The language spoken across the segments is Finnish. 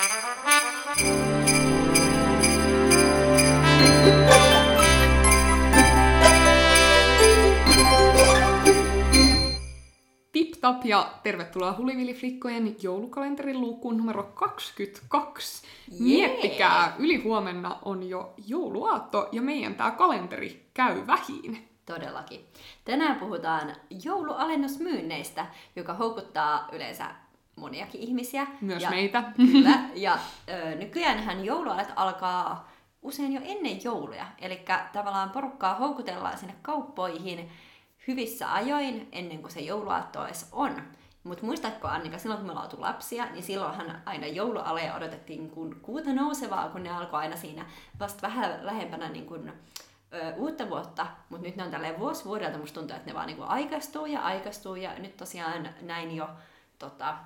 Tip tap ja tervetuloa Hulivili-flikkojen joulukalenterin lukuun numero 22. Jee! Miettikää, yli huomenna on jo jouluaatto ja meidän tää kalenteri käy vähin. Todellakin. Tänään puhutaan joulualennusmyynneistä, joka houkuttaa yleensä moniakin ihmisiä. Myös ja, meitä. Kyllä. Ja ö, nykyäänhän joulualet alkaa usein jo ennen jouluja. Eli tavallaan porukkaa houkutellaan sinne kauppoihin hyvissä ajoin ennen kuin se jouluaatto edes on. Mutta muistatko Annika, silloin kun me ollaan oltu lapsia, niin silloinhan aina joulualeja odotettiin kun kuuta nousevaa, kun ne alkoi aina siinä vasta vähän lähempänä niin kuin, ö, uutta vuotta, mutta nyt ne on tälleen vuosi vuodelta, musta tuntuu, että ne vaan niin aikaistuu ja aikaistuu, ja nyt tosiaan näin jo tota,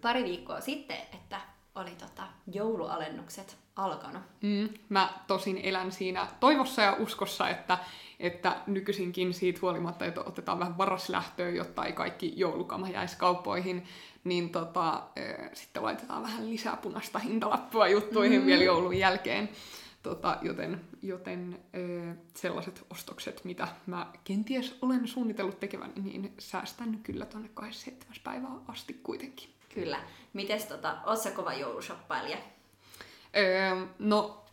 pari viikkoa sitten, että oli tota, joulualennukset alkanut. Mm, mä tosin elän siinä toivossa ja uskossa, että, että nykyisinkin siitä huolimatta, että otetaan vähän varaslähtöä, jotta ei kaikki joulukama jäisi kauppoihin, niin tota, äh, sitten laitetaan vähän lisää punaista hintalappua juttuihin mm. vielä joulun jälkeen. Tota, joten joten äh, sellaiset ostokset, mitä mä kenties olen suunnitellut tekevän, niin säästän kyllä tuonne 27. päivään asti kuitenkin. Kyllä. Mites tota, oot sä kova joulushoppailija? Öö, no,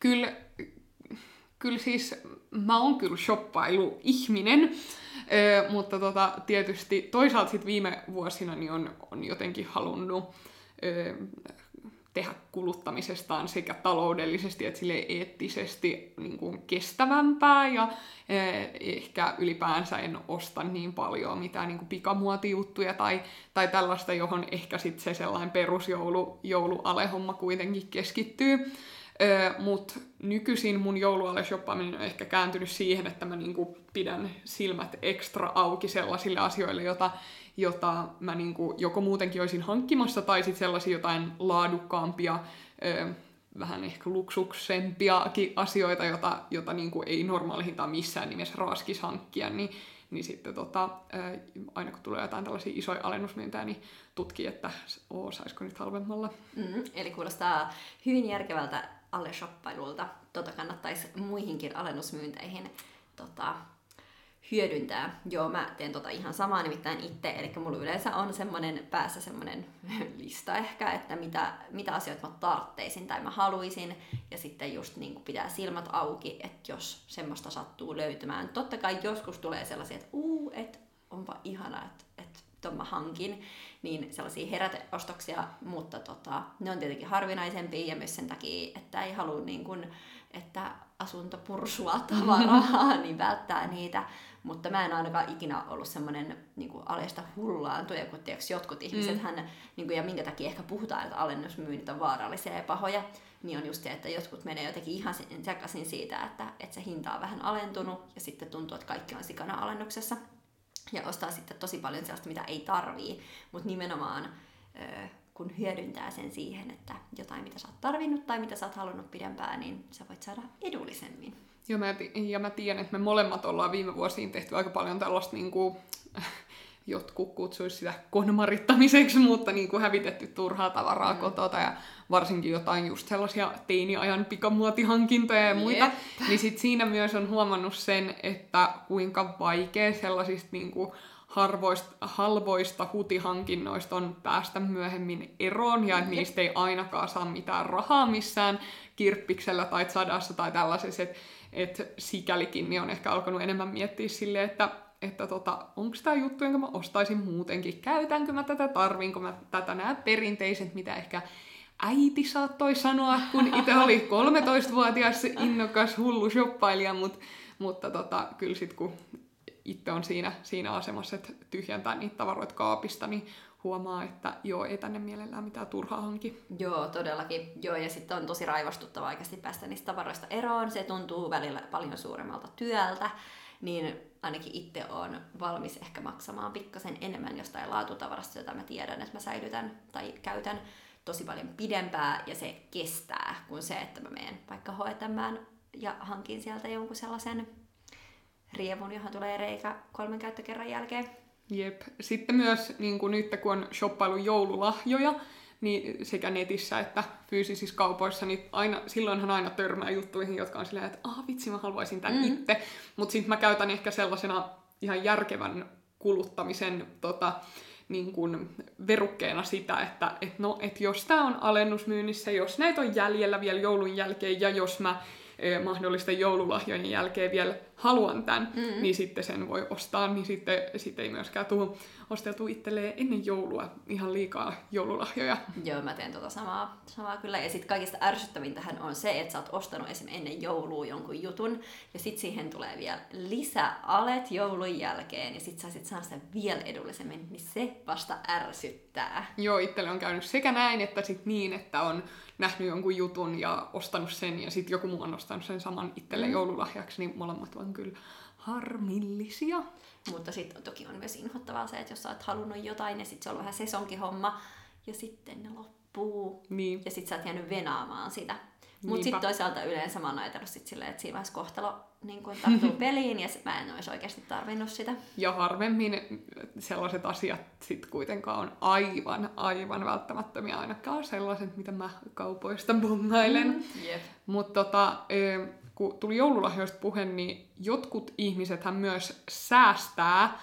kyllä, kyllä siis mä oon kyllä shoppailu-ihminen, öö, mutta tota, tietysti toisaalta sit viime vuosina niin on, on jotenkin halunnut öö, tehdä kuluttamisestaan sekä taloudellisesti että sille eettisesti niin kuin kestävämpää ja eh, ehkä ylipäänsä en osta niin paljon mitään niin kuin pikamuotijuttuja tai, tai tällaista, johon ehkä sitten se sellainen perusjoulu kuitenkin keskittyy. Mutta nykyisin mun jouluale shoppaaminen on ehkä kääntynyt siihen, että mä niinku pidän silmät ekstra auki sellaisille asioille, jota, jota mä niinku joko muutenkin olisin hankkimassa, tai sitten sellaisia jotain laadukkaampia, ö, vähän ehkä luksuksempiakin asioita, jota, jota niinku ei normaali hinta missään nimessä raaskis hankkia, niin, niin sitten tota, aina kun tulee jotain tällaisia isoja alennusmyyntejä, niin tutkii, että oo, saisiko nyt halvemmalla. Mm, eli kuulostaa hyvin järkevältä alle shoppailulta. Tota kannattaisi muihinkin alennusmyynteihin tota, hyödyntää. Joo, mä teen tota ihan samaa nimittäin itse, eli mulla yleensä on semmoinen päässä semmoinen lista ehkä, että mitä, mitä asioita mä tartteisin tai mä haluaisin, ja sitten just niin kuin pitää silmät auki, että jos semmoista sattuu löytymään. Totta kai joskus tulee sellaisia, että uu, et onpa ihana, että, että ton mä hankin, niin sellaisia heräteostoksia, mutta tota, ne on tietenkin harvinaisempia ja myös sen takia, että ei halua niin kun, että asunto pursua tavaraa, niin välttää niitä. Mutta mä en ainakaan ikinä ollut semmoinen niin alesta hullaantuja, kun tiiäks, jotkut ihmiset, mm. hän, niin kuin, ja minkä takia ehkä puhutaan, että alennusmyynnit on vaarallisia ja pahoja, niin on just se, että jotkut menee jotenkin ihan sekaisin siitä, että, että se hinta on vähän alentunut ja sitten tuntuu, että kaikki on sikana alennuksessa ja ostaa sitten tosi paljon sellaista, mitä ei tarvii, mutta nimenomaan kun hyödyntää sen siihen, että jotain, mitä sä oot tarvinnut tai mitä sä oot halunnut pidempään, niin sä voit saada edullisemmin. Joo, mä, ja mä tiedän, että me molemmat ollaan viime vuosiin tehty aika paljon tällaista niin kuin, jotkut kutsuisi sitä konmarittamiseksi, mutta niin kuin hävitetty turhaa tavaraa mm. kotota ja varsinkin jotain just sellaisia teiniajan pikamuotihankintoja ja muita, yep. niin sit siinä myös on huomannut sen, että kuinka vaikea sellaisista niin kuin harvoista, halvoista hutihankinnoista on päästä myöhemmin eroon ja että niistä ei ainakaan saa mitään rahaa missään kirppiksellä tai sadassa tai tällaisessa, että et sikälikin niin on ehkä alkanut enemmän miettiä silleen, että että tota, onko tämä juttu, jonka mä ostaisin muutenkin, käytänkö mä tätä, tarvinko mä tätä, nämä perinteiset, mitä ehkä äiti saattoi sanoa, kun itse oli 13-vuotias innokas hullu shoppailija, mut, mutta tota, kyllä sit kun itse on siinä, siinä asemassa, että tyhjentää niitä tavaroita kaapista, niin huomaa, että joo, ei tänne mielellään mitään turhaa hanki. Joo, todellakin. Joo, ja sitten on tosi raivostuttava oikeasti päästä niistä tavaroista eroon. Se tuntuu välillä paljon suuremmalta työltä, niin ainakin itse on valmis ehkä maksamaan pikkasen enemmän jostain laatutavarasta, jota mä tiedän, että mä säilytän tai käytän tosi paljon pidempää ja se kestää kuin se, että mä menen vaikka hoitamaan ja hankin sieltä jonkun sellaisen rievun, johon tulee reikä kolmen käyttökerran jälkeen. Jep. Sitten myös niin kuin nyt, kun on shoppailu joululahjoja, niin sekä netissä että fyysisissä kaupoissa, niin aina, silloinhan aina törmää juttuihin, jotka on silleen, että ah vitsi, mä haluaisin tämän mm. itse. Mutta sitten mä käytän ehkä sellaisena ihan järkevän kuluttamisen tota, niin kuin verukkeena sitä, että et no, et jos tämä on alennusmyynnissä, jos näitä on jäljellä vielä joulun jälkeen ja jos mä eh, mahdollisten joululahjojen jälkeen vielä haluan tämän, mm. niin sitten sen voi ostaa, niin sitten, sitten ei myöskään tule osteltu itselleen ennen joulua ihan liikaa joululahjoja. Joo, mä teen tota samaa, samaa kyllä. Ja sitten kaikista ärsyttävintähän on se, että sä oot ostanut esim. ennen joulua jonkun jutun, ja sitten siihen tulee vielä lisäalet joulun jälkeen, ja sitten sä sit saa sitä vielä edullisemmin, niin se vasta ärsyttää. Joo, itselle on käynyt sekä näin, että sitten niin, että on nähnyt jonkun jutun ja ostanut sen, ja sitten joku muu on ostanut sen saman itselle mm. joululahjaksi, niin molemmat on kyllä harmillisia. Mutta sitten toki on myös inhottavaa se, että jos sä oot halunnut jotain ja sitten se on vähän sesonkin-homma ja sitten ne loppuu. Niin. Ja sitten sä oot jäänyt venaamaan sitä. Mutta sitten toisaalta yleensä mä oon ajatellut sit silleen, että siinä vaiheessa kohtalo niin kun tarttuu peliin ja sit mä en olisi oikeasti tarvinnut sitä. Ja harvemmin sellaiset asiat sit kuitenkaan on aivan, aivan välttämättömiä, ainakaan sellaiset, mitä mä kaupoista bongailen. Mm, yep. Mutta tota, kun tuli joululahjoista puhe, niin jotkut ihmisethän myös säästää,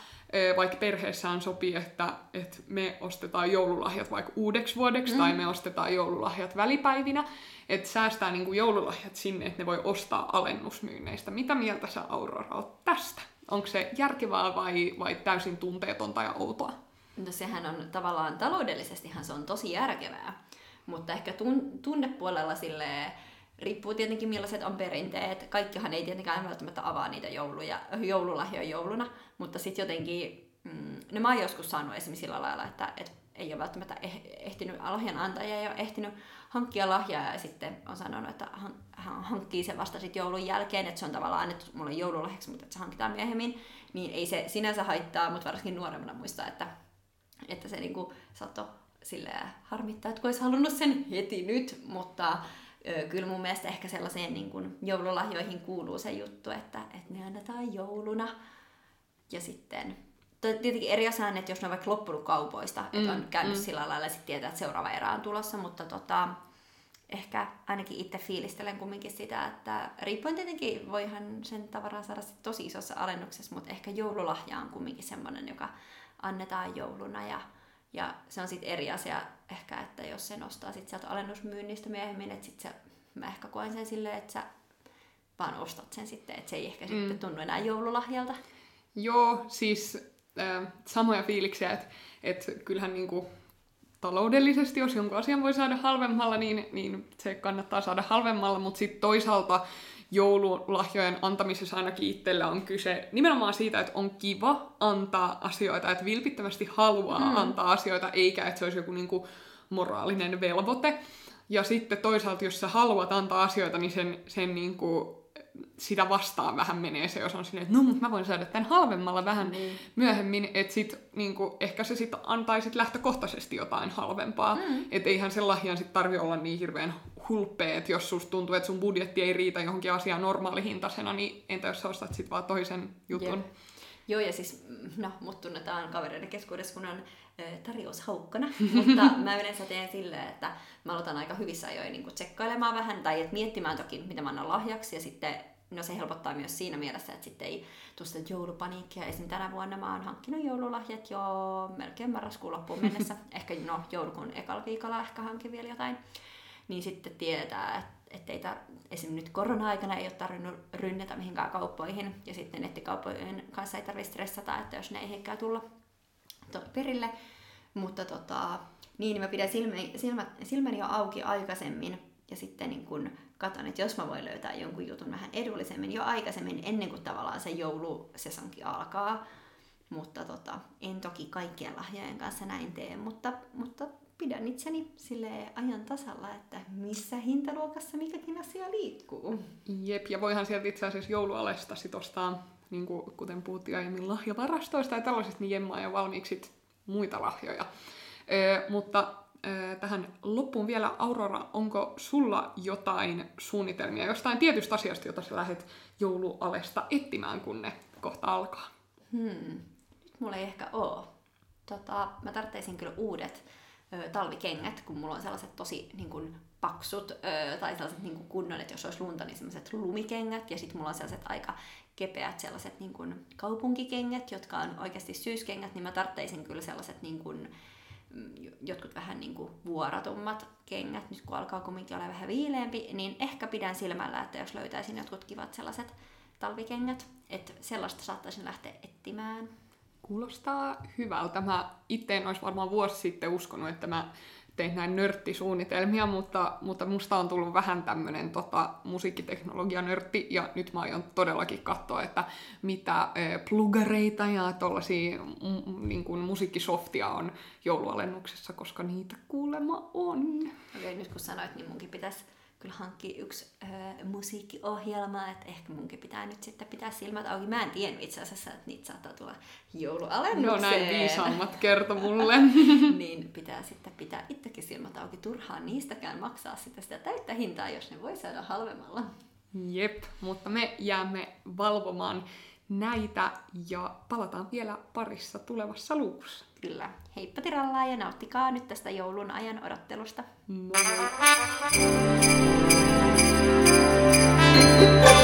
vaikka perheessään sopii, että, että me ostetaan joululahjat vaikka uudeksi vuodeksi mm. tai me ostetaan joululahjat välipäivinä, että säästää niin kuin joululahjat sinne, että ne voi ostaa alennusmyynneistä. Mitä mieltä sä Aurora oot tästä? Onko se järkevää vai, vai täysin tunteetonta ja outoa? No sehän on tavallaan taloudellisestihan se on tosi järkevää, mutta ehkä tun, tunnepuolella silleen, riippuu tietenkin millaiset on perinteet. Kaikkihan ei tietenkään välttämättä avaa niitä jouluja, joululahjoja jouluna, mutta sitten jotenkin, mm, no mä oon joskus saanut esimerkiksi sillä lailla, että et ei ole välttämättä eh, ehtinyt, lahjan antaja ei ole ehtinyt hankkia lahjaa ja sitten on sanonut, että hän hankkii sen vasta sitten joulun jälkeen, että se on tavallaan annettu mulle joululahjaksi, mutta että se hankitaan myöhemmin, niin ei se sinänsä haittaa, mutta varsinkin nuoremmana muistaa, että, että se niinku saattoi harmittaa, että olisi halunnut sen heti nyt, mutta kyllä mun mielestä ehkä sellaiseen niin kuin joululahjoihin kuuluu se juttu, että, että ne annetaan jouluna. Ja sitten tietenkin eri asia on, että jos ne on vaikka loppunut kaupoista, mm, että on käynyt mm. sillä lailla ja sitten tietää, että seuraava erä on tulossa, mutta tota, ehkä ainakin itse fiilistelen kumminkin sitä, että riippuen tietenkin voihan sen tavaraa saada sit tosi isossa alennuksessa, mutta ehkä joululahja on kumminkin semmoinen, joka annetaan jouluna ja ja se on sitten eri asia ehkä, että jos se nostaa sit sieltä alennusmyynnistä myöhemmin, että sit se, mä ehkä koen sen silleen, että sä vaan ostat sen sitten, että se ei ehkä mm. sitten tunnu enää joululahjalta. Joo, siis äh, samoja fiiliksiä, että et kyllähän niinku taloudellisesti, jos jonkun asian voi saada halvemmalla, niin, niin se kannattaa saada halvemmalla, mutta sitten toisaalta joululahjojen antamisessa ainakin itsellä on kyse nimenomaan siitä, että on kiva antaa asioita, että vilpittömästi haluaa mm. antaa asioita, eikä että se olisi joku niinku moraalinen velvoite. Ja sitten toisaalta, jos sä haluat antaa asioita, niin sen, sen niinku sitä vastaan vähän menee se, jos on silleen, että no, mutta mä voin saada tämän halvemmalla vähän niin. myöhemmin, että sit, niinku, ehkä se sitten antaisi lähtökohtaisesti jotain halvempaa. Mm. Että eihän se lahjan sitten tarvi olla niin hirveän hulppea, että jos susta tuntuu, että sun budjetti ei riitä johonkin asiaan normaalihintaisena, niin entä jos sä ostat sitten vaan toisen jutun? Jep. Joo, ja siis, no, mut tunnetaan kavereiden keskuudessa, kun on tarjoushaukkana, mutta mä yleensä teen silleen, että mä aloitan aika hyvissä ajoin niin tsekkailemaan vähän, tai et miettimään toki, mitä mä annan lahjaksi, ja sitten no se helpottaa myös siinä mielessä, että sitten ei tule sitä joulupaniikkia. Esim. tänä vuonna mä oon hankkinut joululahjat jo melkein marraskuun loppuun mennessä. ehkä no joulukuun ekalla viikolla ehkä hankin vielä jotain. Niin sitten tietää, että ettei tar- esim. nyt korona-aikana ei ole tarvinnut rynnetä mihinkään kauppoihin. Ja sitten nettikauppojen kanssa ei tarvitse stressata, että jos ne ei heikään tulla perille. Mutta tota, niin, mä pidän silmäni, silmät, silmäni jo auki aikaisemmin ja sitten niin kun katson, että jos mä voin löytää jonkun jutun vähän edullisemmin jo aikaisemmin, ennen kuin tavallaan se joulusesonki alkaa. Mutta tota, en toki kaikkien lahjojen kanssa näin tee, mutta, mutta pidän itseni sille ajan tasalla, että missä hintaluokassa mikäkin asia liikkuu. Jep, ja voihan sieltä itse asiassa joulualesta sit ostaa, niin kuin, kuten puhuttiin aiemmin, lahjavarastoista ja tällaisista, niin jemmaa jo valmiiksi muita lahjoja. Ö, mutta tähän loppuun vielä, Aurora, onko sulla jotain suunnitelmia jostain tietystä asiasta, jota sä lähdet joulualesta etsimään, kun ne kohta alkaa? Hmm. Nyt mulla ei ehkä oo. Tota, mä tarvitsisin kyllä uudet ö, talvikengät, kun mulla on sellaiset tosi niin kuin, paksut ö, tai sellaiset niin kuin kunnon, että jos olisi lunta, niin sellaiset lumikengät. Ja sitten mulla on sellaiset aika kepeät sellaiset niin kuin, kaupunkikengät, jotka on oikeasti syyskengät, niin mä tarttaisin kyllä sellaiset niin kuin, mm, jotkut vähän niin kuin vuoratummat kengät, nyt kun alkaa kumminkin olla vähän viileämpi, niin ehkä pidän silmällä, että jos löytäisin jotkut kivat sellaiset talvikengät, että sellaista saattaisin lähteä etsimään. Kuulostaa hyvältä. Mä itse en olisi varmaan vuosi sitten uskonut, että mä tein näin nörttisuunnitelmia, mutta, mutta musta on tullut vähän tämmönen tota, musiikkiteknologia-nörtti, ja nyt mä aion todellakin katsoa, että mitä e, plugareita ja tollasia m- niin kuin musiikkisoftia on joulualennuksessa, koska niitä kuulema on. Okei, okay, nyt kun sanoit, niin munkin pitäisi kyllä hankkia yksi öö, musiikkiohjelma, että ehkä munkin pitää nyt sitten pitää silmät auki. Mä en tiennyt itse asiassa, että niitä saattaa tulla joulualennukseen. No näin viisaammat kertoi mulle. niin pitää sitten pitää itsekin silmät auki turhaan niistäkään maksaa sitten sitä täyttä hintaa, jos ne voi saada halvemmalla. Jep, mutta me jäämme valvomaan näitä ja palataan vielä parissa tulevassa luukussa. Kyllä. Heippa tirallaa ja nauttikaa nyt tästä joulun ajan odottelusta. Moi! Thank you.